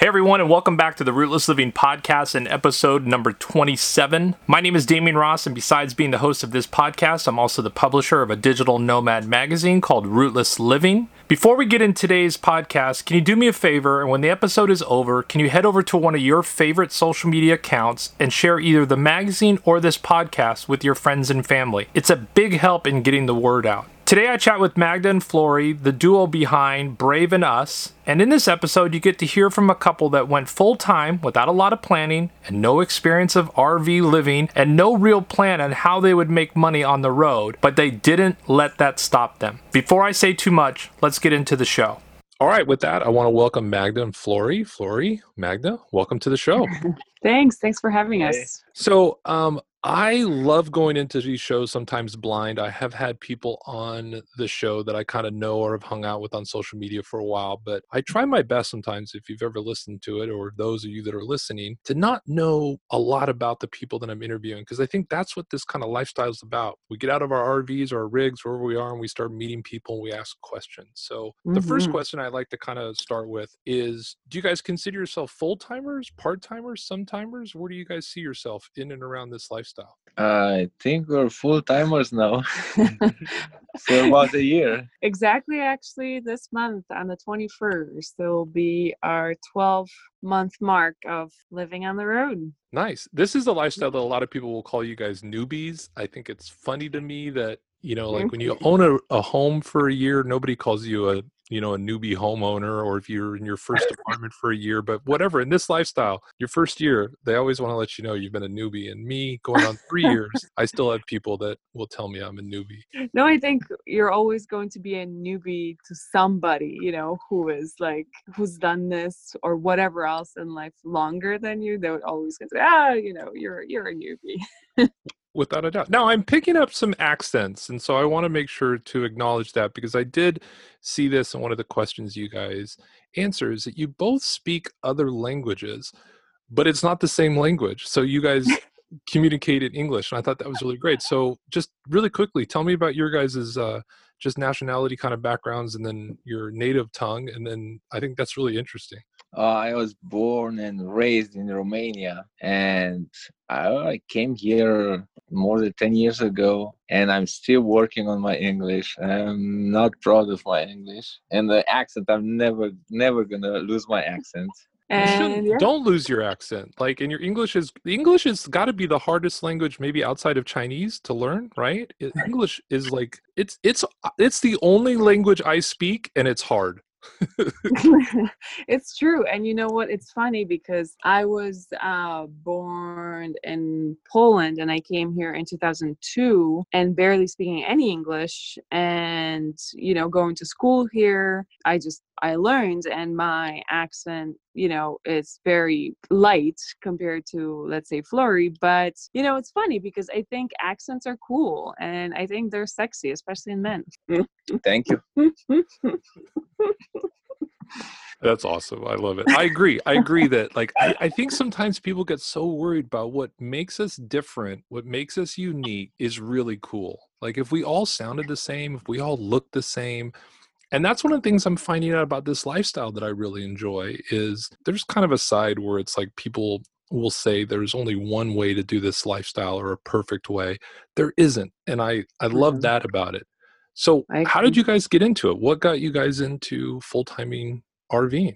Hey everyone, and welcome back to the Rootless Living Podcast and episode number 27. My name is Damien Ross, and besides being the host of this podcast, I'm also the publisher of a digital nomad magazine called Rootless Living. Before we get in today's podcast, can you do me a favor? And when the episode is over, can you head over to one of your favorite social media accounts and share either the magazine or this podcast with your friends and family? It's a big help in getting the word out. Today I chat with Magda and Flory, the duo behind Brave and Us, and in this episode you get to hear from a couple that went full time without a lot of planning and no experience of RV living and no real plan on how they would make money on the road, but they didn't let that stop them. Before I say too much, let's get into the show. All right, with that, I want to welcome Magda and Flory. Flory, Magda, welcome to the show. Thanks. Thanks for having us. So, um, I love going into these shows sometimes blind. I have had people on the show that I kind of know or have hung out with on social media for a while, but I try my best sometimes, if you've ever listened to it, or those of you that are listening, to not know a lot about the people that I'm interviewing, because I think that's what this kind of lifestyle is about. We get out of our RVs or our rigs, wherever we are, and we start meeting people and we ask questions. So, mm-hmm. the first mm-hmm. question I like to kind of start with is Do you guys consider yourself full timers, part timers, some timers? Where do you guys see yourself in and around this lifestyle? Lifestyle? I think we're full timers now for about a year. Exactly, actually, this month on the 21st, there will be our 12 month mark of living on the road. Nice. This is a lifestyle that a lot of people will call you guys newbies. I think it's funny to me that you know like when you mm-hmm. own a, a home for a year nobody calls you a you know a newbie homeowner or if you're in your first apartment for a year but whatever in this lifestyle your first year they always want to let you know you've been a newbie and me going on three years i still have people that will tell me i'm a newbie. No i think you're always going to be a newbie to somebody you know who is like who's done this or whatever else in life longer than you they would always say ah you know you're you're a newbie without a doubt. Now I'm picking up some accents, and so I want to make sure to acknowledge that because I did see this in one of the questions you guys answer is that you both speak other languages, but it's not the same language. So you guys communicate in English, and I thought that was really great. So just really quickly, tell me about your guys's uh, just nationality kind of backgrounds, and then your native tongue, and then I think that's really interesting. Uh, I was born and raised in Romania, and I came here more than 10 years ago, and I'm still working on my English. I'm not proud of my English and the accent. I'm never, never gonna lose my accent. And yeah. don't lose your accent. Like, and your English is English has got to be the hardest language, maybe outside of Chinese, to learn. Right? English is like it's it's it's the only language I speak, and it's hard. it's true and you know what? It's funny because i was uh, born in poland and i came here in 2002 and barely speaking any english and you know going to school here i just I learned, and my accent, you know, is very light compared to, let's say, Flory. But, you know, it's funny because I think accents are cool and I think they're sexy, especially in men. Thank you. That's awesome. I love it. I agree. I agree that like I, I, think sometimes people get so worried about what makes us different, what makes us unique is really cool. Like if we all sounded the same, if we all looked the same, and that's one of the things i'm finding out about this lifestyle that i really enjoy is there's kind of a side where it's like people will say there's only one way to do this lifestyle or a perfect way. There isn't and i i love mm-hmm. that about it. So how did you guys get into it? What got you guys into full-timing rving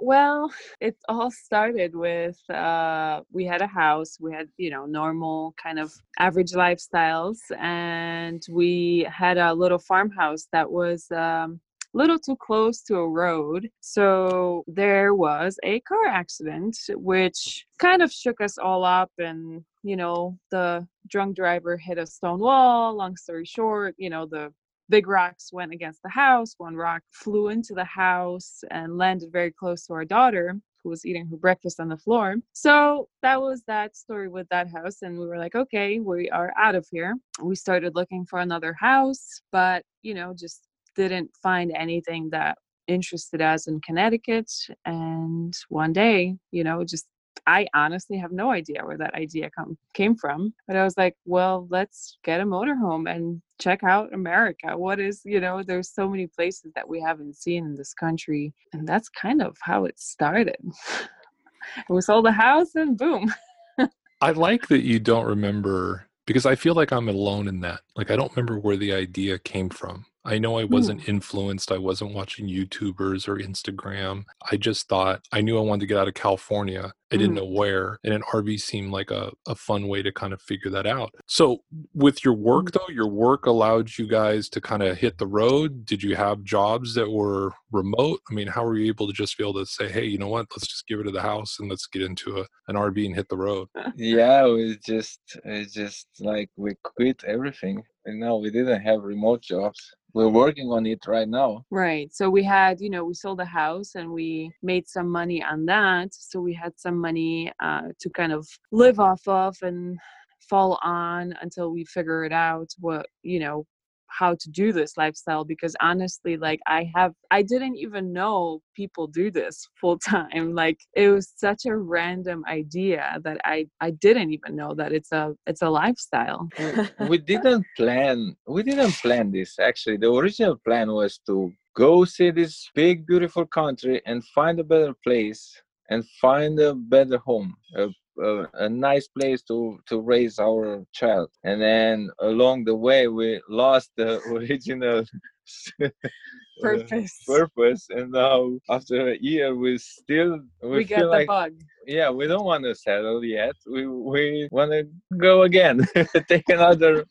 well, it all started with uh, we had a house, we had, you know, normal kind of average lifestyles, and we had a little farmhouse that was um, a little too close to a road. So there was a car accident, which kind of shook us all up. And, you know, the drunk driver hit a stone wall. Long story short, you know, the big rocks went against the house. One rock flew into the house and landed very close to our daughter who was eating her breakfast on the floor. So that was that story with that house. And we were like, okay, we are out of here. We started looking for another house, but, you know, just didn't find anything that interested us in Connecticut. And one day, you know, just I honestly have no idea where that idea come came from. But I was like, well, let's get a motorhome and check out America. What is, you know, there's so many places that we haven't seen in this country. And that's kind of how it started. we sold a house and boom. I like that you don't remember because I feel like I'm alone in that. Like I don't remember where the idea came from. I know I wasn't mm. influenced. I wasn't watching YouTubers or Instagram. I just thought I knew I wanted to get out of California. I didn't mm. know where. And an RV seemed like a, a fun way to kind of figure that out. So, with your work, mm. though, your work allowed you guys to kind of hit the road. Did you have jobs that were remote? I mean, how were you able to just be able to say, hey, you know what? Let's just give it to the house and let's get into a, an RV and hit the road? Yeah, we just, it's just like we quit everything. And no, we didn't have remote jobs we're working on it right now. Right so we had you know we sold a house and we made some money on that so we had some money uh, to kind of live off of and fall on until we figure it out what you know how to do this lifestyle because honestly like i have i didn't even know people do this full time like it was such a random idea that i i didn't even know that it's a it's a lifestyle. We didn't plan we didn't plan this. Actually the original plan was to go see this big beautiful country and find a better place and find a better home a a, a, nice place to to raise our child. And then along the way we lost the original uh, purpose. purpose. And now after a year we still we, we got the like, bug. Yeah we don't want to settle yet. We we want to go again take another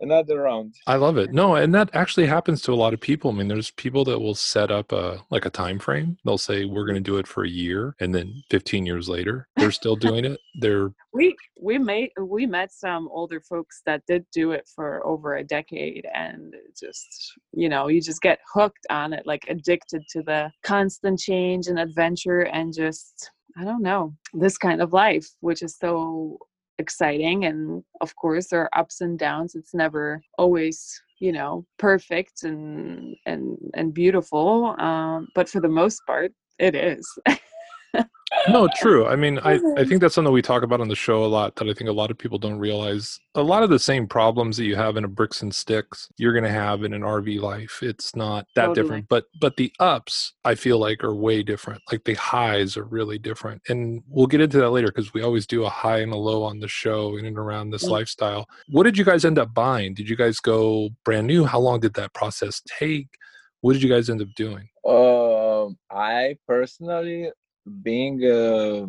another round. I love it. No, and that actually happens to a lot of people. I mean, there's people that will set up a like a time frame. They'll say we're going to do it for a year, and then 15 years later, they're still doing it. They're we we made we met some older folks that did do it for over a decade, and just you know you just get hooked on it, like addicted to the constant change and adventure, and just I don't know this kind of life, which is so exciting and of course there are ups and downs. It's never always you know perfect and and and beautiful um, but for the most part it is no, true. I mean, I, I think that's something we talk about on the show a lot that I think a lot of people don't realize. A lot of the same problems that you have in a bricks and sticks, you're going to have in an RV life. It's not that totally. different, but but the ups I feel like are way different. Like the highs are really different. And we'll get into that later because we always do a high and a low on the show in and around this mm-hmm. lifestyle. What did you guys end up buying? Did you guys go brand new? How long did that process take? What did you guys end up doing? Um, I personally being a,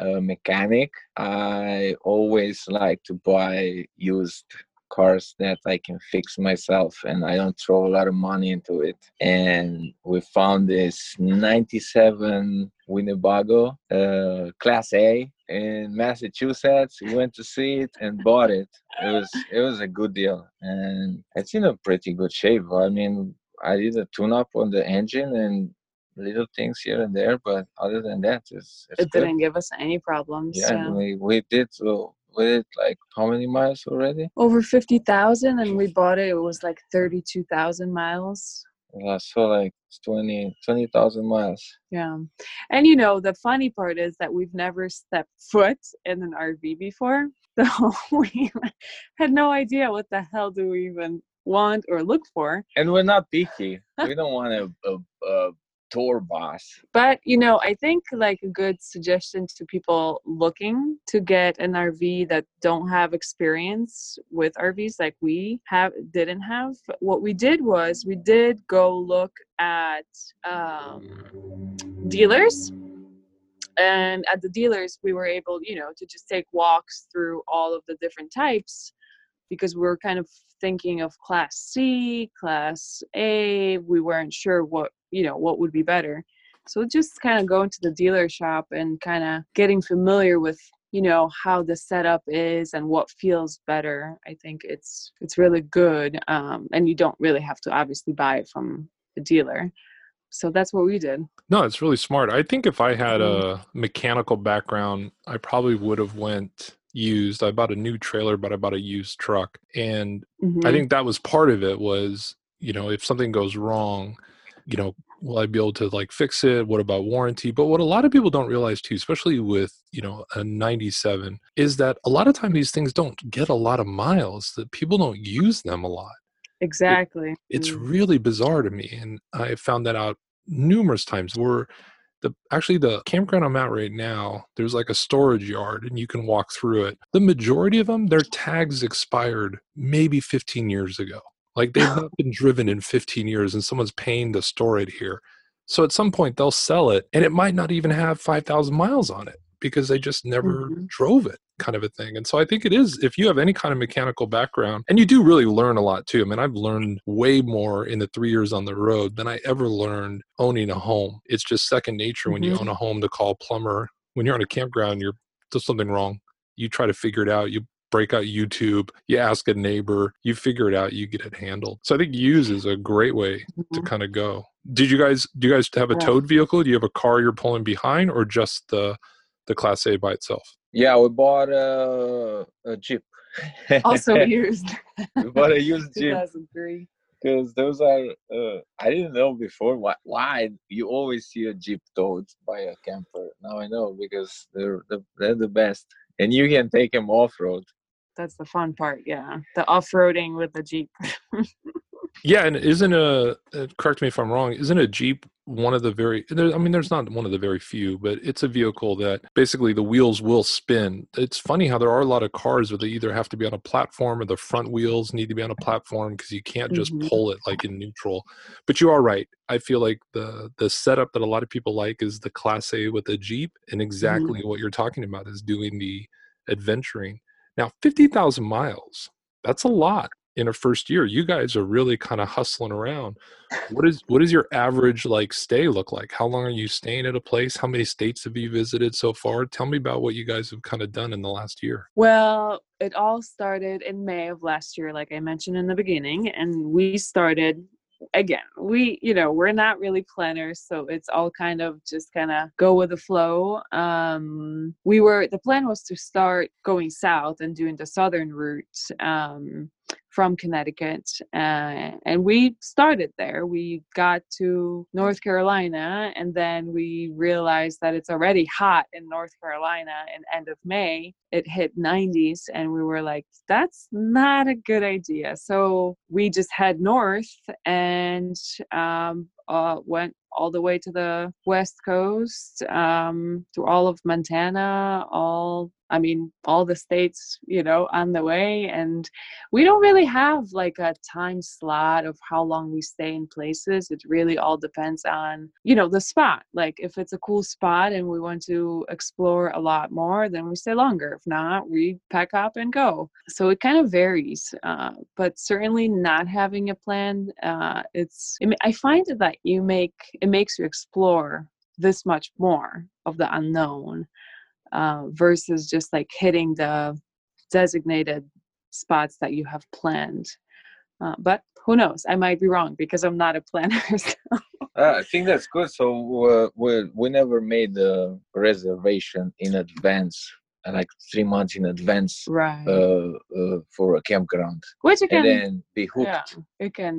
a mechanic, I always like to buy used cars that I can fix myself and I don't throw a lot of money into it. And we found this 97 Winnebago uh, Class A in Massachusetts. We went to see it and bought it. It was it was a good deal and it's in a pretty good shape. I mean, I did a tune up on the engine and little things here and there, but other than that, it's, it's it good. didn't give us any problems. Yeah, yeah. we we did so. We did like how many miles already? Over fifty thousand, and we bought it. It was like thirty-two thousand miles. Yeah, so like 20 20,000 miles. Yeah. And you know, the funny part is that we've never stepped foot in an RV before. So we had no idea what the hell do we even want or look for. And we're not picky. we don't want a, a, a tour bus. But you know, I think like a good suggestion to people looking to get an RV that don't have experience with RVs like we have didn't have. What we did was we did go look at um, dealers and at the dealers we were able you know to just take walks through all of the different types because we were kind of thinking of class c class a we weren't sure what you know what would be better. So just kind of going to the dealer shop and kind of getting familiar with you know how the setup is and what feels better i think it's it's really good um, and you don't really have to obviously buy it from the dealer. So that's what we did. No it's really smart. I think if i had mm-hmm. a mechanical background i probably would have went used i bought a new trailer but i bought a used truck. And mm-hmm. i think that was part of it was you know if something goes wrong you know will I be able to like fix it? What about warranty? But what a lot of people don't realize too, especially with, you know, a 97, is that a lot of time these things don't get a lot of miles, that people don't use them a lot. Exactly. It, it's Mm. really bizarre to me. And I found that out numerous times where the actually the campground I'm at right now, there's like a storage yard and you can walk through it. The majority of them, their tags expired maybe 15 years ago. Like they've not been driven in 15 years and someone's paying to store it here. So at some point they'll sell it and it might not even have 5,000 miles on it because they just never Mhm. drove it kind of a thing. And so I think it is if you have any kind of mechanical background and you do really learn a lot too. I mean, I've learned way more in the 3 years on the road than I ever learned owning a home. It's just second nature when you Mhm. own a home to call a plumber. When you're on a campground, you're there's something wrong. You try to figure it out. You break out YouTube, you ask a neighbor, you figure it out, you get it handled. So I think use is a great way to Mhm. kind of go. Did you guys do you guys have a Yeah. towed vehicle? Do you have a car you're pulling behind or just the the class A by itself? Yeah, we bought a, a Jeep. Also used. we bought a used Jeep 2003. because those are uh, I didn't know before why why you always see a Jeep towed by a camper. Now I know because they're the, they're the best, and you can take them off road. That's the fun part. Yeah. The off roading with the Jeep. Yeah, and isn't a uh, correct me if I'm wrong, isn't a Jeep one of the very there, I mean there's not one of the very few, but it's a vehicle that basically the wheels will spin. It's funny how there are a lot of cars where they either have to be on a platform or the front wheels need to be on a platform because you can't just Mhm. pull it like in neutral. But you are right. I feel like the the setup that a lot of people like is the class A with a Jeep and exactly what you're talking about is doing the adventuring. Now, 50,000 miles. That's a lot in a first year. You guys are really kind of hustling around. What is what does your average like stay look like? How long are you staying at a place? How many states have you visited so far? Tell me about what you guys have kind of done in the last year. Well, it all started in May of last year, like I mentioned in the beginning, and we started again. We, you know, we're not really planners, so it's all kind of just kind of go with the flow. Um, we were the plan was to start going south and doing the southern route um, from Connecticut, uh, and we started there. We got to North Carolina, and then we realized that it's already hot in North Carolina in end of May. It hit 90s, and we were like, "That's not a good idea." So we just head north and um, uh, went all the way to the west coast, um, through all of Montana, all I mean, all the states, you know, on the way. And we don't really have like a time slot of how long we stay in places. It really all depends on, you know, the spot. Like if it's a cool spot and we want to explore a lot more, then we stay longer. If not, we pack up and go. So it kind of varies. Uh, but certainly not having a plan, uh, it's, I, mean, I find that you make, it makes you explore this much more of the unknown uh, versus just like hitting the designated spots that you have planned. Uh, but who knows? I might be wrong because I'm not a planner. so- Uh, I think that's good. So uh, we we never made the reservation in advance, uh, like three months in advance, right. uh, uh, for a campground, Which it and can, then be hooked. yeah, it can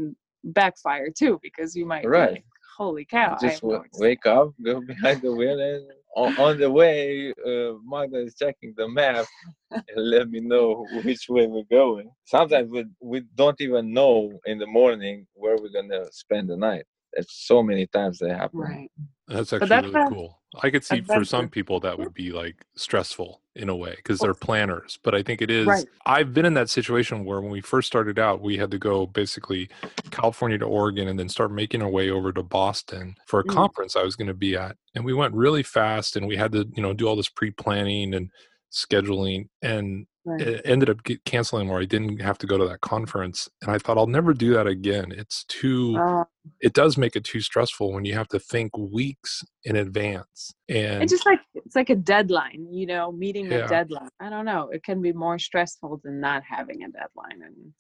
backfire too because you might Right. Holy cow! Just w- wake up, go behind the wheel, and on, on the way, uh, Magda is checking the map and let me know which way we're going. Sometimes we we don't even know in the morning where we're gonna spend the night. It's so many times that happen. Right. That's actually that's really a cool. I could see for some people that would be like stressful in a way because they're planners. But I think it is. Right. I've been in that situation where when we first started out, we had to go basically California to Oregon and then start making our way over to Boston for a Mm. conference I was going to be at. And we went really fast and we had to, you know, do all this pre planning and scheduling. And Right. ended up canceling where I didn't have to go to that conference. And I thought I'll never do that again. It's too Uh, it does make it too stressful when you have to think weeks in advance and it's just like it's like a deadline, you know, meeting Yeah. a deadline. I don't know. It can be more stressful than not having a deadline and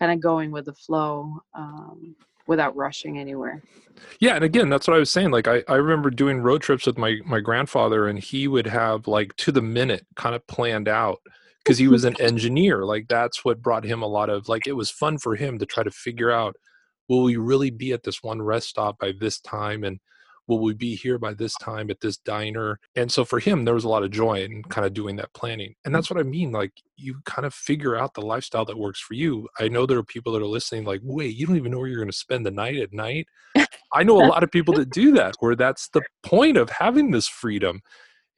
kind of going with the flow um, without rushing anywhere. yeah and again that's what i was saying like i, I remember doing road trips with my my grandfather and he would have like to the minute kind of planned out because he was an engineer like that's what brought him a lot of like it was fun for him to try to figure out will we really be at this one rest stop by this time and will we be here by this time at this diner? And so for him there was a lot of joy in kind of doing that planning. And that's what i mean like you kind of figure out the lifestyle that works for you. I know there are people that are listening like wait you don't even know where you're going to spend the night at night? I know a lot of people that do that where that's the point of having this freedom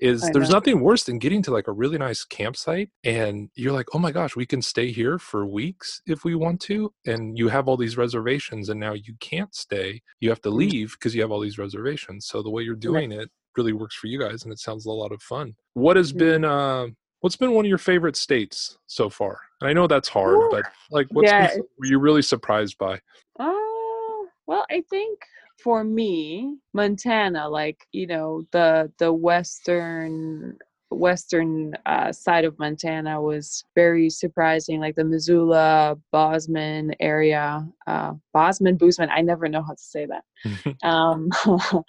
is there's nothing worse than getting to like a really nice campsite and you're like, oh my gosh, we can stay here for weeks if we want to. And you have all these reservations and now you can't stay. You have to Mm. leave because you have all these reservations. So the way you're doing it really works for you guys and it sounds a lot of fun. What has Mm. been uh what's been one of your favorite states so far? And I know that's hard, Ooh. but like what's Yeah, been, were you really surprised by? Oh, well, I think for me, Montana, like, you know, the the western western uh, side of Montana was very surprising, like the Missoula, Bosman area, uh, Bosman, Boozman. I never know how to say that. Um,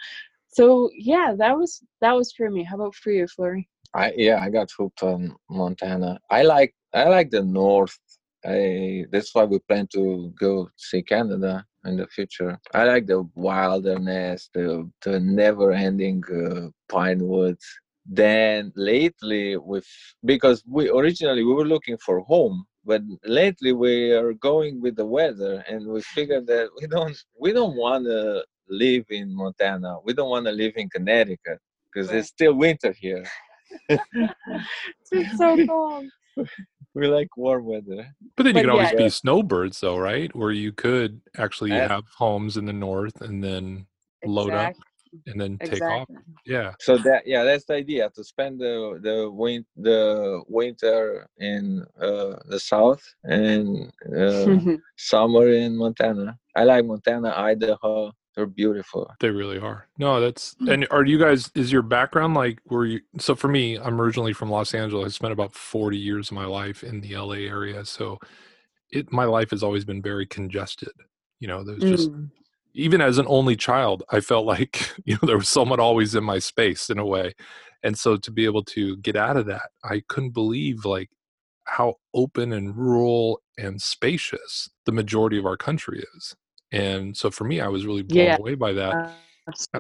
so yeah, that was that was for me. How about for you, Flory? I yeah, I got hooked on Montana. I like I like the north. I that's why we plan to go see Canada in the future. I like the wilderness, the the never-ending uh, pine woods. Then lately, with because we originally we were looking for home, but lately we are going with the weather, and we figured that we don't we don't want to live in Montana. We don't want to live in Connecticut because Right. it's still winter here. It's so cold. we like warm weather. But then you But can always yeah. be snowbirds though, right? Where you could actually Yeah. have homes in the north and then load up and then take off. Yeah. So that yeah, that's the idea to spend the the win the winter in uh, the south and uh, summer in Montana. I like Montana, Idaho. They're beautiful. They really are. No, that's Hmm. and are you guys is your background like were you so for me, I'm originally from Los Angeles. I spent about 40 years of my life in the LA area. So it my life has always been very congested. You know, there's just Mm. even as an only child, I felt like, you know, there was someone always in my space in a way. And so to be able to get out of that, I couldn't believe like how open and rural and spacious the majority of our country is. And so for me, I was really blown Yeah. away by that. Uh.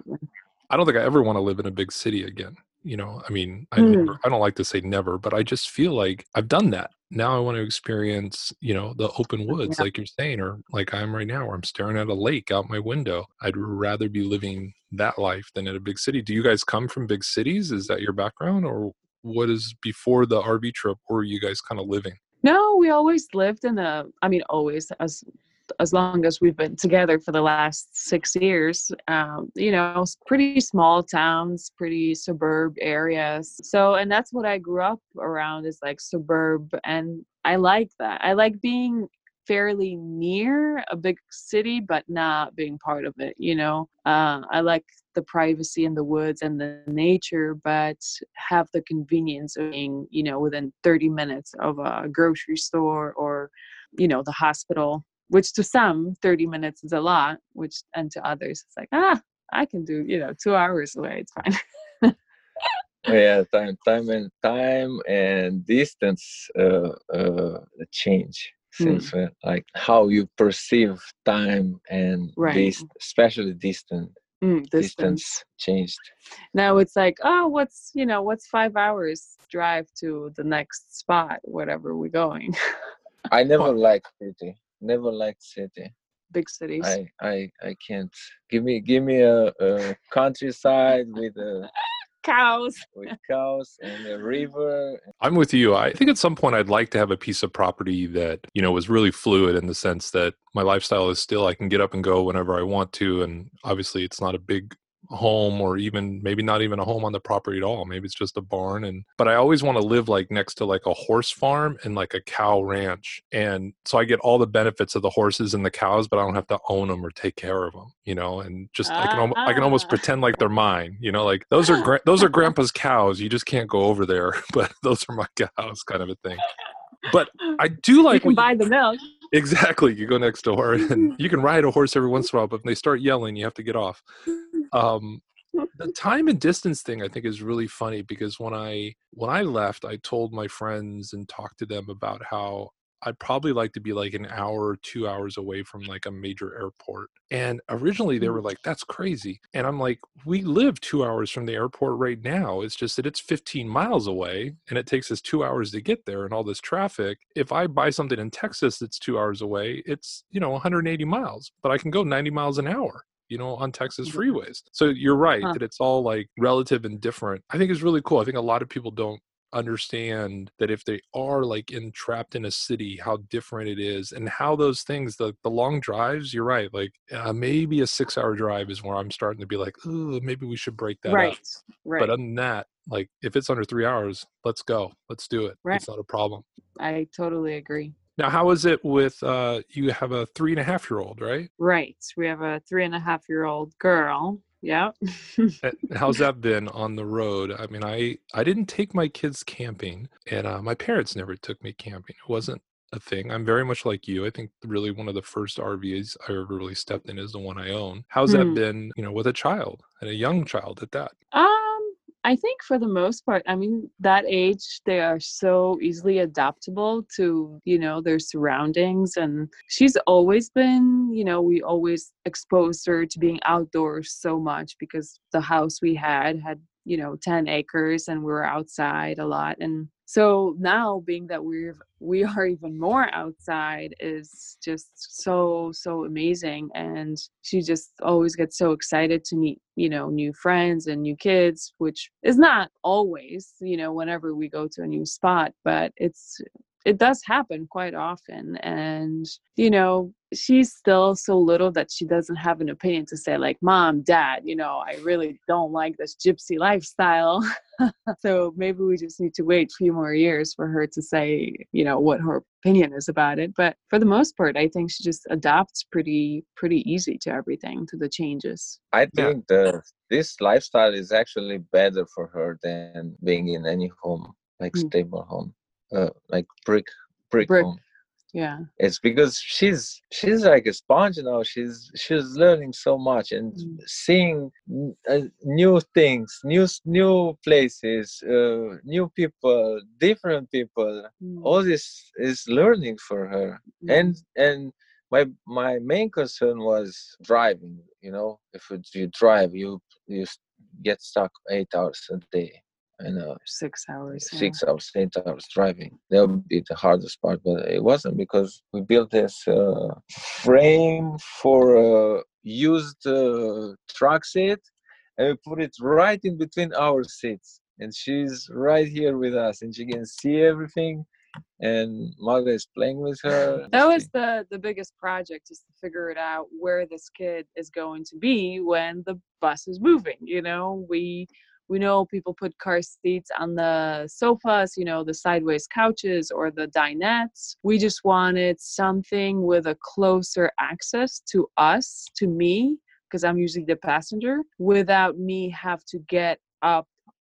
I don't think I ever want to live in a big city again. You know, I mean, I, Hmm. never, I don't like to say never, but I just feel like I've done that. Now I want to experience, you know, the open woods, Yeah. like you're saying, or like I am right now, where I'm staring at a lake out my window. I'd rather be living that life than in a big city. Do you guys come from big cities? Is that your background, or what is before the RV trip? Where are you guys kind of living? No, we always lived in a. I mean, always as as long as we've been together for the last six years. Um, you know, pretty small towns, pretty suburb areas. So, and that's what I grew up around is like suburb, and I like that. I like being fairly near a big city, but not being part of it. You know, uh, I like the privacy in the woods and the nature, but have the convenience of being, you know, within 30 minutes of a grocery store or, you know, the hospital, which to some 30 minutes is a lot, which, and to others, it's like, ah, I can do, you know, two hours away. It's fine. yeah, time, time, and time and distance uh, uh, change. Hmm. Since uh, like how you perceive time and Right. dis- especially distance, Mm, distance distance. changed. Now it's like, oh, what's, you know, what's five hours drive to the next spot, whatever we're going, I never liked city. Never liked city. big cities. I I I can't. Give me give me a, a countryside with a Cows. with cows and a river. I'm with you. I think at some point I'd like to have a piece of property that, you know, was really fluid in the sense that my lifestyle is still I can get up and go whenever I want to. And obviously it's not a big home or even maybe not even a home on the property at all. Maybe it's just a barn and but I always want to live like next to like a horse farm and like a cow ranch. And so I get all the benefits of the horses and the cows, but I don't have to own them or take care of them, you know, and just I can I can almost Ah. pretend like they're mine, you know, like those are gra- those are grandpa's cows. You just can't go over there, but those are my cows kind of a thing. But I do you like can buy the milk. Exactly. You go next door and you can ride a horse every once in a while, but when they start yelling, you have to get off. Um, the time and distance thing I think is really funny because when I when I left, I told my friends and talked to them about how I'd probably like to be like an hour or two hours away from like a major airport. And originally they Mm. were like, that's crazy. And I'm like, we live two hours from the airport right now. It's just that it's 15 miles away and it takes us two hours to get there and all this traffic. If I buy something in Texas that's two hours away, it's, you know, 180 miles, but I can go 90 miles an hour you know, on Texas freeways. So you're right Huh. that it's all like relative and different. I think it's really cool. I think a lot of people don't understand that if they are like entrapped in a city how different it is and how those things the, the long drives you're right like uh, maybe a six hour drive is where i'm starting to be like oh maybe we should break that up. Right right. but other than that like if it's under three hours let's go let's do it Right. it's not a problem. I totally agree. Now how is it with uh you have a three and a half year old right? Right we have a three and a half year old girl yeah. Uh, how's that been on the road? I mean i i didn't take my kids camping and uh, my parents never took me camping. It wasn't a thing. I'm very much like you. I think really one of the first rvs i ever really stepped in is the one i own. How's that Hmm. been you know with a child and a young child at that? Um, I think for the most part, I mean, that age, they are so easily adaptable to, you know, their surroundings. And she's always been, you know, we always exposed her to being outdoors so much because the house we had had, you know, 10 acres and we were outside a lot. And so now being that we're we are even more outside is just so so amazing and she just always gets so excited to meet you know new friends and new kids which is not always you know whenever we go to a new spot but it's it does happen quite often and you know she's still so little that she doesn't have an opinion to say like mom dad you know i really don't like this gypsy lifestyle so maybe we just need to wait a few more years for her to say you know what her opinion is about it but for the most part i think she just adapts pretty pretty easy to everything to the changes I Yeah. think the this lifestyle is actually better for her than being in any home, like Mm. stable home, uh, like brick brick, Brick. home. yeah It's because she's she's like a sponge now. She's she's learning so much and Mm. seeing n- uh, new things, new new places, uh, new people, different people. Mm, All this is learning for her mm, and and my my main concern was driving you know if it, you drive you you get stuck eight hours a day i know six hours yeah. six hours eight hours driving that would be the hardest part but it wasn't because we built this uh, frame for uh, used uh, truck seat and we put it right in between our seats and she's right here with us and she can see everything and Magda is playing with her. that was the the biggest project is to figure it out where this kid is going to be when the bus is moving you know we we know people put car seats on the sofas you know the sideways couches or the dinettes. We just wanted something with a closer access to us to me because i'm usually the passenger without me have to get up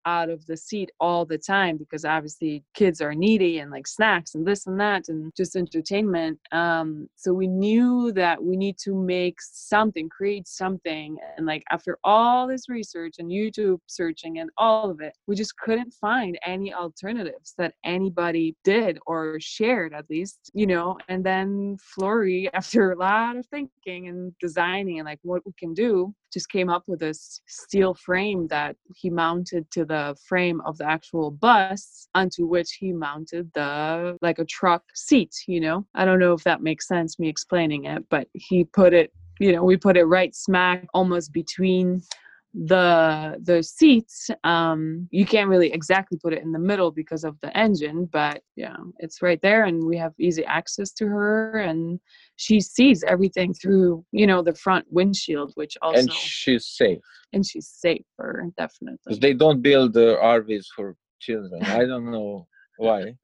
out of the seat all the time because obviously kids are needy and like snacks and this and that and just entertainment um so we knew that we need to make something create something and like after all this research and youtube searching and all of it we just couldn't find any alternatives that anybody did or shared at least you know and then flory after a lot of thinking and designing and like what we can do just came up with this steel frame that he mounted to the frame of the actual bus onto which he mounted the like a truck seat you know? I don't know if that makes sense me explaining it but he put it you know we put it right smack almost between the the seats um you can't really exactly put it in the middle because of the engine but yeah it's right there and we have easy access to her and she sees everything through you know the front windshield which also and she's safe and she's safer definitely they don't build uh, RVs for children. I don't know why,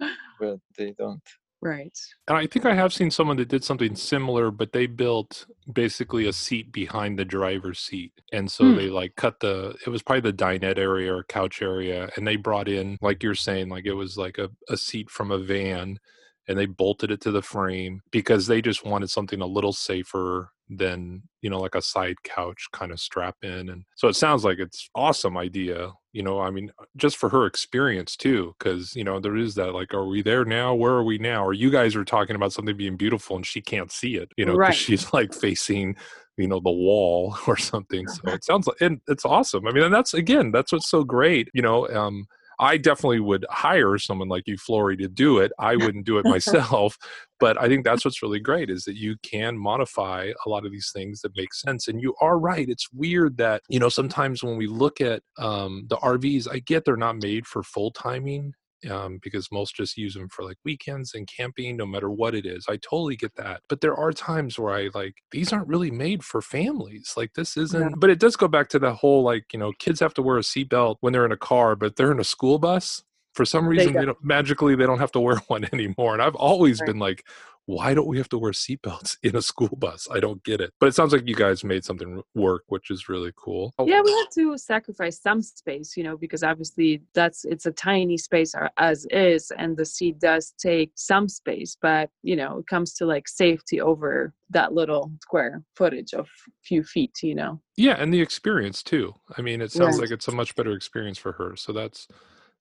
but they don't. Right And I think I have seen someone that did something similar, but they built basically a seat behind the driver's seat. And so Hmm. they like cut the, it was probably the dinette area or couch area. And they brought in, like you're saying, like it was like a, a seat from a van and they bolted it to the frame because they just wanted something a little safer than you know like a side couch kind of strap in and so it sounds like it's awesome idea you know i mean just for her experience too because you know there is that like are we there now? Where are we now? Or you guys are talking about something being beautiful and she can't see it you know because Right. she's like facing you know the wall or something so it sounds like and it's awesome i mean and that's again that's what's so great you know um I definitely would hire someone like you, Flory, to do it. I wouldn't do it myself, but I think that's what's really great is that you can modify a lot of these things that make sense. And you are right. It's weird that, you know, sometimes when we look at um, the RVs, I get they're not made for full timing um, because most just use them for like weekends and camping, no matter what it is. I totally get that. But there are times where I like, these aren't really made for families. Like, this isn't, but it does go back to the whole like, you know, kids have to wear a seatbelt when they're in a car, but they're in a school bus. For some reason, they don't. don't, magically they don't have to wear one anymore. And I've always Right. been like, why don't we have to wear seatbelts in a school bus? I don't get it. But it sounds like you guys made something work, which is really cool. Oh, yeah we had to sacrifice some space you know because obviously that's it's a tiny space a- as is and the seat does take some space but you know it comes to like safety over that little square footage of few feet you know Yeah, and the experience too. I mean, it sounds Right. like it's a much better experience for her. So that's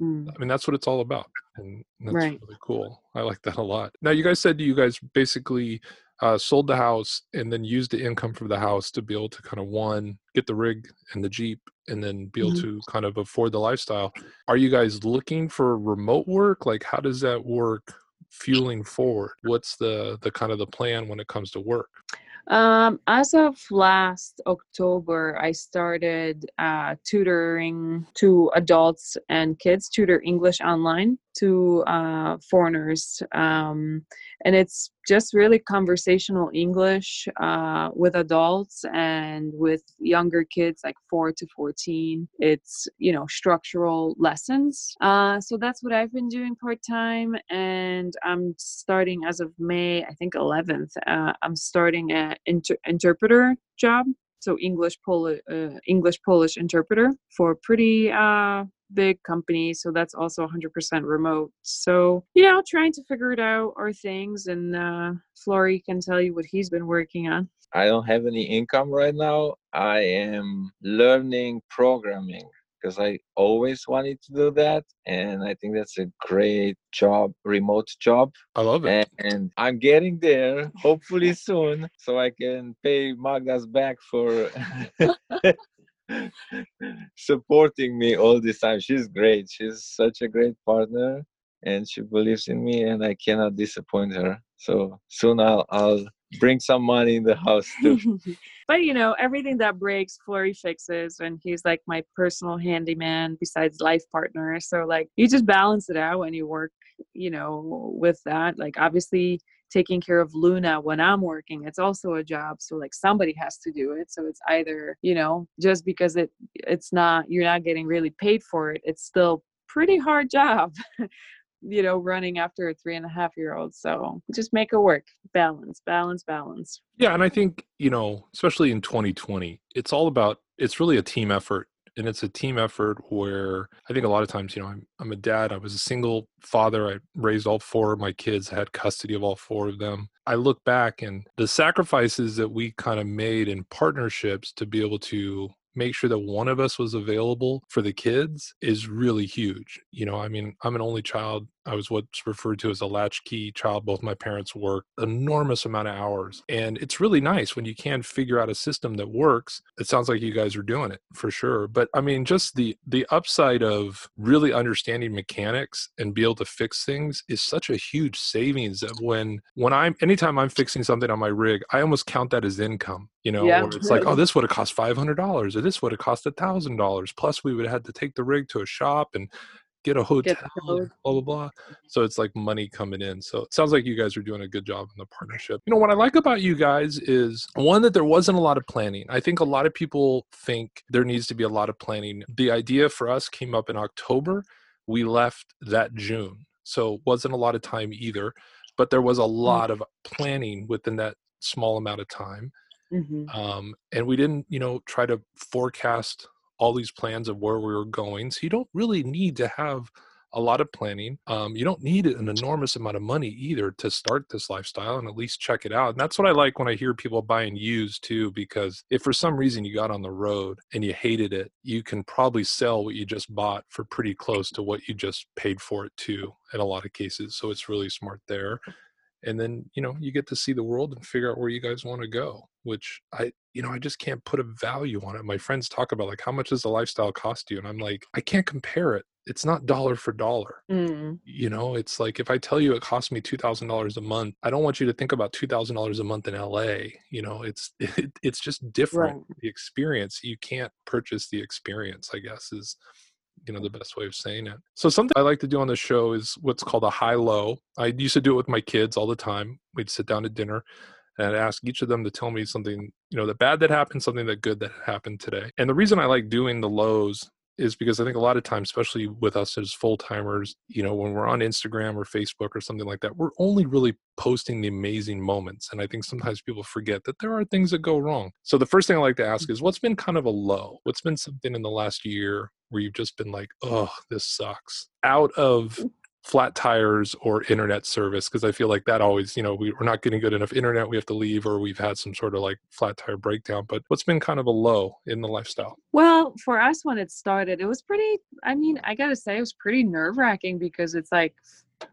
Mm. I mean, that's what it's all about. And that's Right. really cool. I like that a lot. Now, you guys said you guys basically uh, sold the house and then used the income from the house to be able to kind of one, get the rig and the Jeep and then be able Mhm. to kind of afford the lifestyle. Are you guys looking for remote work? Like, how does that work fueling forward? What's the, the kind of the plan when it comes to work? Um, as of last October, I started uh, tutoring to adults and kids, tutor English online to uh, foreigners. Um, and it's just really conversational English uh, with adults and with younger kids, like four to 14. It's, you know, structural lessons. Uh, so that's what I've been doing part time. And I'm starting as of May, I think 11th, uh, I'm starting an inter- interpreter job. So English Polish uh, English Polish interpreter for pretty uh, big company. So that's also 100% remote. So you know, trying to figure it out are things, and uh, Flory can tell you what he's been working on. I don't have any income right now. I am learning programming because I always wanted to do that. And I think that's a great job, remote job. I love it. And I'm getting there hopefully soon so I can pay Magda's back for supporting me all this time. She's great. She's such a great partner and she believes in me and I cannot disappoint her. So soon I'll I'll bring some money in the house too. but you know, everything that breaks, Flory fixes, and he's like my personal handyman besides life partner. So like, you just balance it out when you work, you know, with that. Like, obviously, taking care of Luna when I'm working, it's also a job. So like, somebody has to do it. So it's either you know, just because it it's not you're not getting really paid for it, it's still pretty hard job. you know, running after a three and a half year old. So just make it work. Balance, balance, balance. Yeah, and I think, you know, especially in 2020, it's all about it's really a team effort. And it's a team effort where I think a lot of times, you know, I'm I'm a dad. I was a single father. I raised all four of my kids, had custody of all four of them. I look back and the sacrifices that we kind of made in partnerships to be able to make sure that one of us was available for the kids is really huge. You know, I mean, I'm an only child. I was what's referred to as a latchkey child. Both my parents worked enormous amount of hours. And it's really nice when you can figure out a system that works. It sounds like you guys are doing it for sure. But I mean, just the the upside of really understanding mechanics and be able to fix things is such a huge savings that when when I'm anytime I'm fixing something on my rig, I almost count that as income. You know, Yeah. it's like, oh, this would have cost five hundred dollars, or this would have cost a thousand dollars. Plus, we would have had to take the rig to a shop and get a hotel, Get blah blah blah. So it's like money coming in. So it sounds like you guys are doing a good job in the partnership. You know, what I like about you guys is one that there wasn't a lot of planning. I think a lot of people think there needs to be a lot of planning. The idea for us came up in October. We left that June, so wasn't a lot of time either. But there was a lot of planning within that small amount of time hmm um, and we didn't you know try to forecast all these plans of where we were going so you don't really need to have a lot of planning. Um, you don't need an enormous amount of money either to start this lifestyle and at least check it out. And that's what I like when I hear people buying used too, because if for some reason you got on the road and you hated it, you can probably sell what you just bought for pretty close to what you just paid for it too in a lot of cases. So it's really smart there and then you know you get to see the world and figure out where you guys want to go which i you know i just can't put a value on it. My friends talk about like how much does the lifestyle cost you? And i'm like i can't compare it. It's not dollar for dollar. Mm. you know it's like if i tell you it costs me $2000 a month i don't want you to think about $2000 a month in la you know? It's it, it's just different Right. the experience. You can't purchase the experience i guess is you know the mm-hmm. best way of saying it. So something i like to do on the show is what's called a high low. I used to do it with my kids all the time. We'd sit down to dinner and I'd ask each of them to tell me something you know the bad that happened something that good that happened today. And the reason i like doing the lows is because I think a lot of times, especially with us as full timers, you know, when we're on Instagram or Facebook or something like that, we're only really posting the amazing moments. And I think sometimes people forget that there are things that go wrong. So the first thing I like to ask is mm-hmm. what's been kind of a low? What's been something in the last year where you've just been like, oh, this sucks? Out of flat tires or internet service because i feel like that always you know we, we're not getting good enough internet we have to leave or we've had some sort of like flat tire breakdown but what's been kind of a low in the lifestyle? Well, for us when it started, it was pretty I mean, I gotta say it was pretty nerve wracking because it's like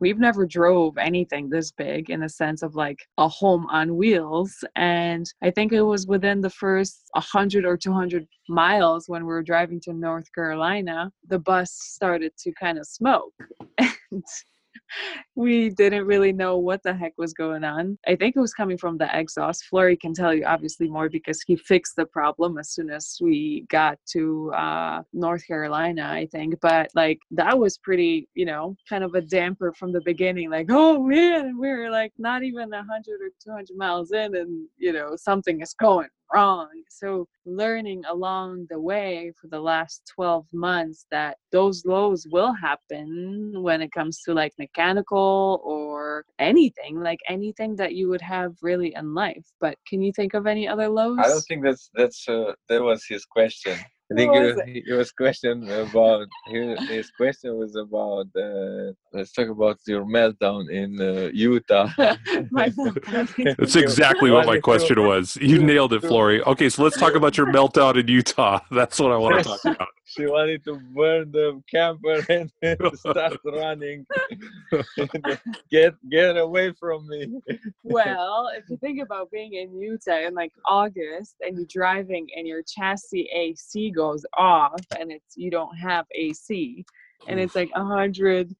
we've never drove anything this big in the sense of like a home on wheels. And I think it was within the first 100 or 200 miles when we were driving to North Carolina, the bus started to kind of smoke. And we didn't really know what the heck was going on. I think it was coming from the exhaust. Flory can tell you obviously more because he fixed the problem as soon as we got to uh, North Carolina, I think. But like that was pretty, you know, kind of a damper from the beginning. Like, oh man, we were like not even a hundred or two hundred miles in, and you know something is going wrong. So learning along the way for the last 12 months that those lows will happen when it comes to like mechanical or anything, like anything that you would have really in life. But can you think of any other lows? I don't think that's that's uh, that was his question. I What think was uh, he- it was question about his, his question was about uh, let's talk about your meltdown in uh, Utah. That's exactly what my question was. You nailed it, Flory. Okay, so let's talk about your meltdown in Utah. That's what I want to talk about. She wanted to burn the camper and start running. get get away from me. well, if you think about being in Utah in like August and you're driving and your chassis AC goes off and it's you don't have AC and it's like a hundred,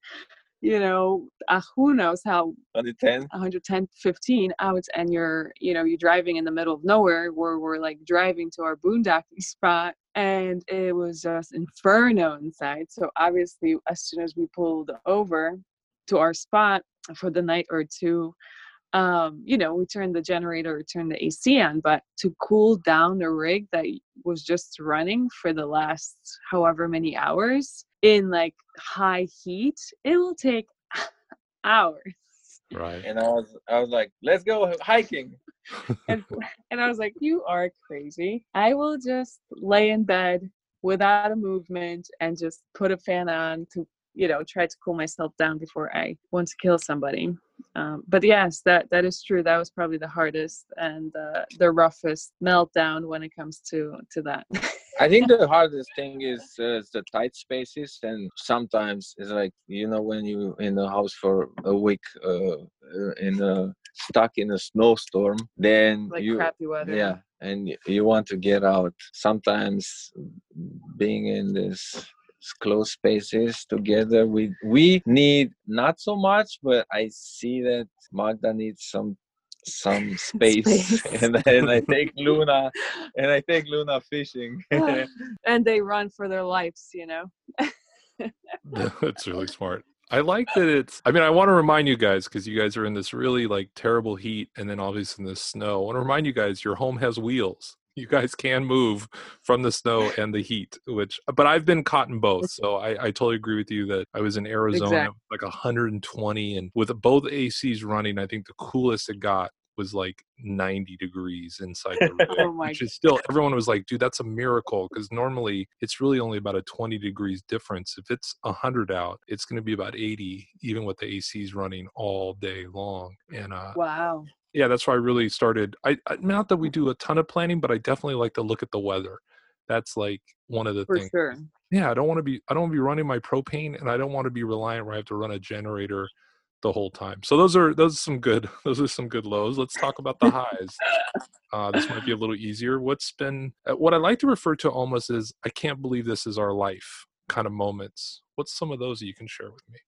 you know, uh, who knows how On the 10. 110 15 out and you're you know you're driving in the middle of nowhere where we're like driving to our boondocking spot and it was just inferno inside so obviously as soon as we pulled over to our spot for the night or two um you know we turned the generator turned the ac on but to cool down the rig that was just running for the last however many hours in like high heat it will take hours Right. And I was I was like, let's go hiking. and, and I was like, "You are crazy. I will just lay in bed without a movement and just put a fan on to, you know, try to cool myself down before I want to kill somebody." Um, but yes, that that is true. That was probably the hardest and uh, the roughest meltdown when it comes to to that. I think the hardest thing is uh, the tight spaces, and sometimes it's like you know when you in the house for a week, uh, uh, in a stuck in a snowstorm, then like you crappy weather. yeah, and you want to get out. Sometimes being in this close spaces together, we we need not so much, but I see that Magda needs some some space, Space. and, and I take Luna and I take Luna fishing. and they run for their lives, you know. That's really smart. I like that it's I mean, I want to remind you guys because you guys are in this really like terrible heat and then obviously in this snow. I want to remind you guys your home has wheels. You guys can move from the snow and the heat, which but I've been caught in both. So I, I totally agree with you that I was in Arizona Exact- like 120 and with both ACs running, I think the coolest it got was like 90 degrees inside the rig, Oh my which is still everyone was like, dude, that's a miracle because normally it's really only about a 20 degrees difference. If it's 100 out, it's going to be about 80, even with the ACs running all day long. And uh, Wow. Yeah, that's why I really started. I, I not that we do a ton of planning, but I definitely like to look at the weather. That's like one of the For things. sure. Yeah, I don't want to be. I don't want to be running my propane, and I don't want to be reliant where I have to run a generator the whole time. So those are those are some good. Those are some good lows. Let's talk about the highs. Uh, this might be a little easier. What's been uh, what I like to refer to almost as I can't believe this is our life kind of moments. What's some of those that you can share with me?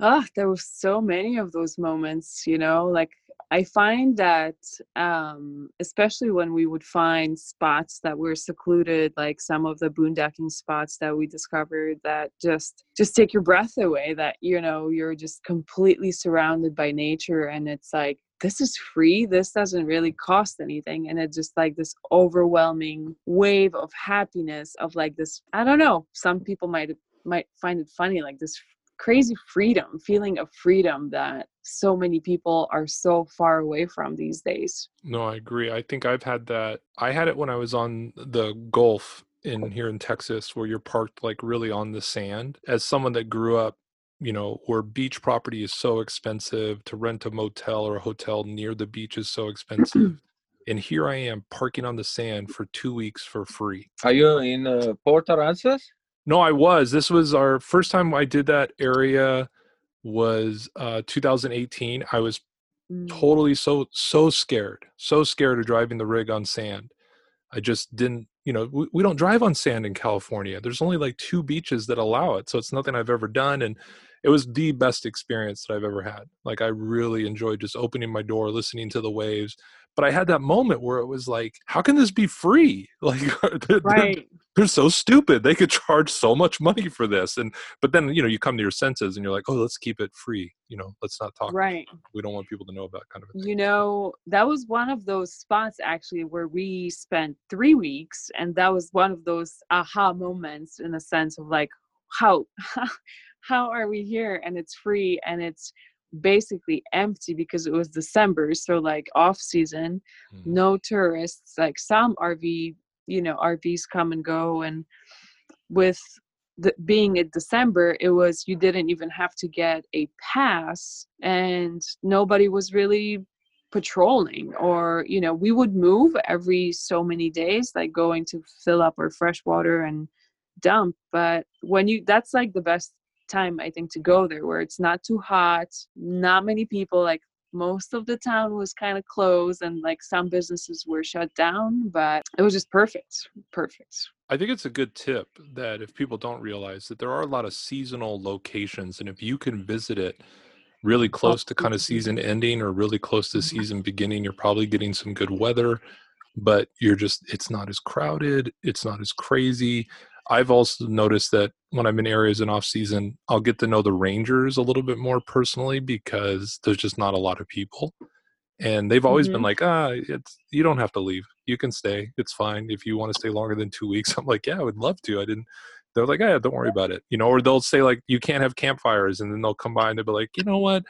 Ah, there were so many of those moments, you know, like I find that um especially when we would find spots that were secluded, like some of the boondocking spots that we discovered that just just take your breath away that you know, you're just completely surrounded by nature and it's like this is free this doesn't really cost anything and it's just like this overwhelming wave of happiness of like this i don't know some people might might find it funny like this crazy freedom feeling of freedom that so many people are so far away from these days No, I agree. I think I've had that. I had it when I was on the Gulf in here in Texas, where you're parked like really on the sand. As someone that grew up, you know, where beach property is so expensive, to rent a motel or a hotel near the beach is so expensive. and here I am parking on the sand for two weeks for free. Are you in uh, Port Aransas? No, I was. This was our first time I did that area was uh 2018. I was Mm. totally so so scared so scared of driving the rig on sand i just didn't you know we, we don't drive on sand in california there's only like two beaches that allow it so it's nothing i've ever done and it was the best experience that i've ever had like i really enjoyed just opening my door listening to the waves but i had that moment where it was like how can this be free? Like they're, they're- they're so stupid. They could charge so much money for this and but then you know you come to your senses and you're like oh let's keep it free. You know let's not talk right. we don't want people to know about kind of. You know, that was one of those spots actually where we spent three weeks, and that was one of those aha moments in the sense of like, how how are we here? And it's free and it's basically empty because it was December, so like off season, Mhm. no tourists, like some RV, you know, RVs come and go, and with the, being in December, it was you didn't even have to get a pass, and nobody was really patrolling or you know we would move every so many days like going to fill up our fresh water and dump but when you that's like the best time i think to go there where it's not too hot not many people like most of the town was kind of closed and like some businesses were shut down but it was just perfect perfect I think it's a good tip that if people don't realize that there are a lot of seasonal locations, and if you can visit it really oh, close to kind of season ending or really close to mm-hmm. season beginning, you're probably getting some good weather, but you're just, it's not as crowded, it's not as crazy. I've also noticed that when I'm in areas in off season, I'll get to know the rangers a little bit more personally because there's just not a lot of people. And they've always been Mhm. like, ah, it's you don't have to leave. You can stay. It's fine if you want to stay longer than two weeks. I'm like, yeah, I would love to. I didn't. They're like, yeah, don't worry about it. You know, or they'll say like, you can't have campfires, and then they'll come by and they'll be like, you know what,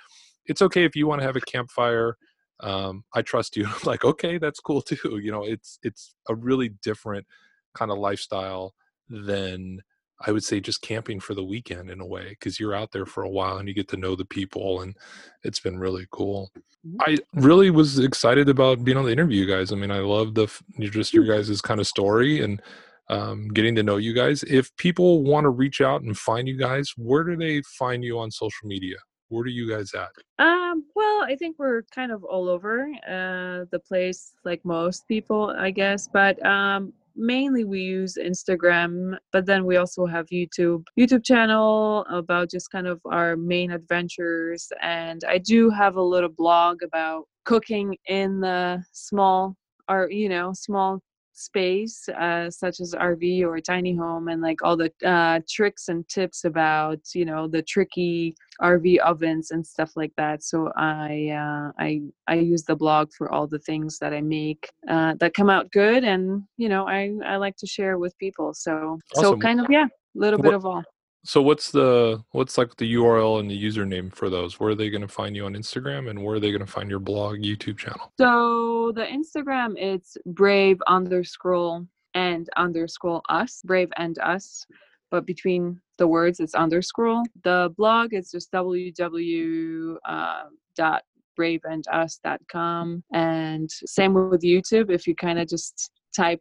it's okay if you want to have a campfire. Um, I trust you. I'm like, okay, that's cool too. You know, it's it's a really different kind of lifestyle than I would say just camping for the weekend in a way because you're out there for a while and you get to know the people and it's been really cool. Mhm. I really was excited about being on the interview, guys. I mean, I love the just your guys' kind of story and um, getting to know you guys. If people want to reach out and find you guys, where do they find you on social media? Where are you guys at? Um, well, I think we're kind of all over uh, the place, like most people, I guess. But um, mainly we use Instagram, but then we also have YouTube, YouTube channel about just kind of our main adventures. And I do have a little blog about cooking in the small, or you know, small space uh, such as rv or tiny home and like all the uh, tricks and tips about you know the tricky RV ovens and stuff like that. So I uh, I I use the blog for all the things that I make uh, that come out good, and you know I I like to share with people. So so kind of yeah, a little bit What- of all. So what's the what's like the URL and the username for those? Where are they going to find you on Instagram, and where are they going to find your blog, YouTube channel? So the Instagram it's brave underscore and underscore us, brave and us, but between the words it's underscore. The blog is just www. Uh, dot braveandus.com and same with youtube if you kind of just type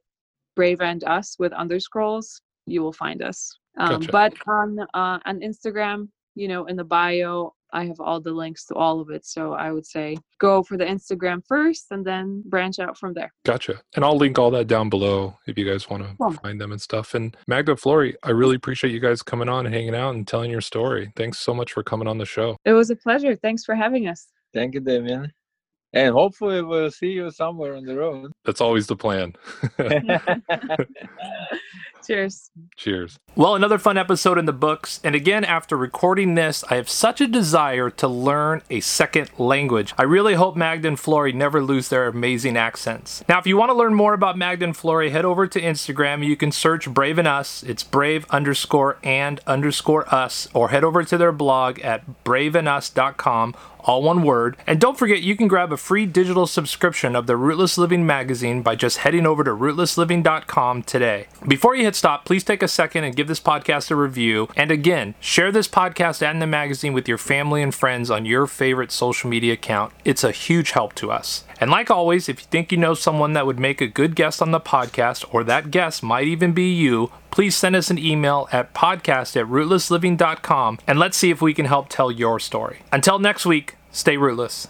brave and us with underscores you will find us um, Gotcha. but on uh, on instagram you know in the bio i have all the links to all of it so i would say go for the instagram first and then branch out from there Gotcha. And I'll link all that down below if you guys want to Cool. find them and stuff. And Magda Flory, I really appreciate you guys coming on and hanging out and telling your story. Thanks so much for coming on the show. it was a pleasure thanks for having us Thank you, Damien. And hopefully we'll see you somewhere on the road. That's always the plan. cheers Cheers. Well, another fun episode in the books. And again, after recording this, I have such a desire to learn a second language. I really hope Magda and Flory never lose their amazing accents. Now, if you want to learn more about Magda and Flory, head over to Instagram. You can search Brave and Us. It's brave underscore and underscore us, or head over to their blog at braveandus.com all one word. And don't forget, you can grab a free digital subscription of the Rootless Living magazine by just heading over to rootlessliving.com today. Before you hit stop, please take a second and give this podcast a review. And again, share this podcast and the magazine with your family and friends on your favorite social media account. It's a huge help to us. And like always, if you think you know someone that would make a good guest on the podcast, or that guest might even be you, please send us an email at podcast at rootlessliving.com and let's see if we can help tell your story. Until next week, stay rootless.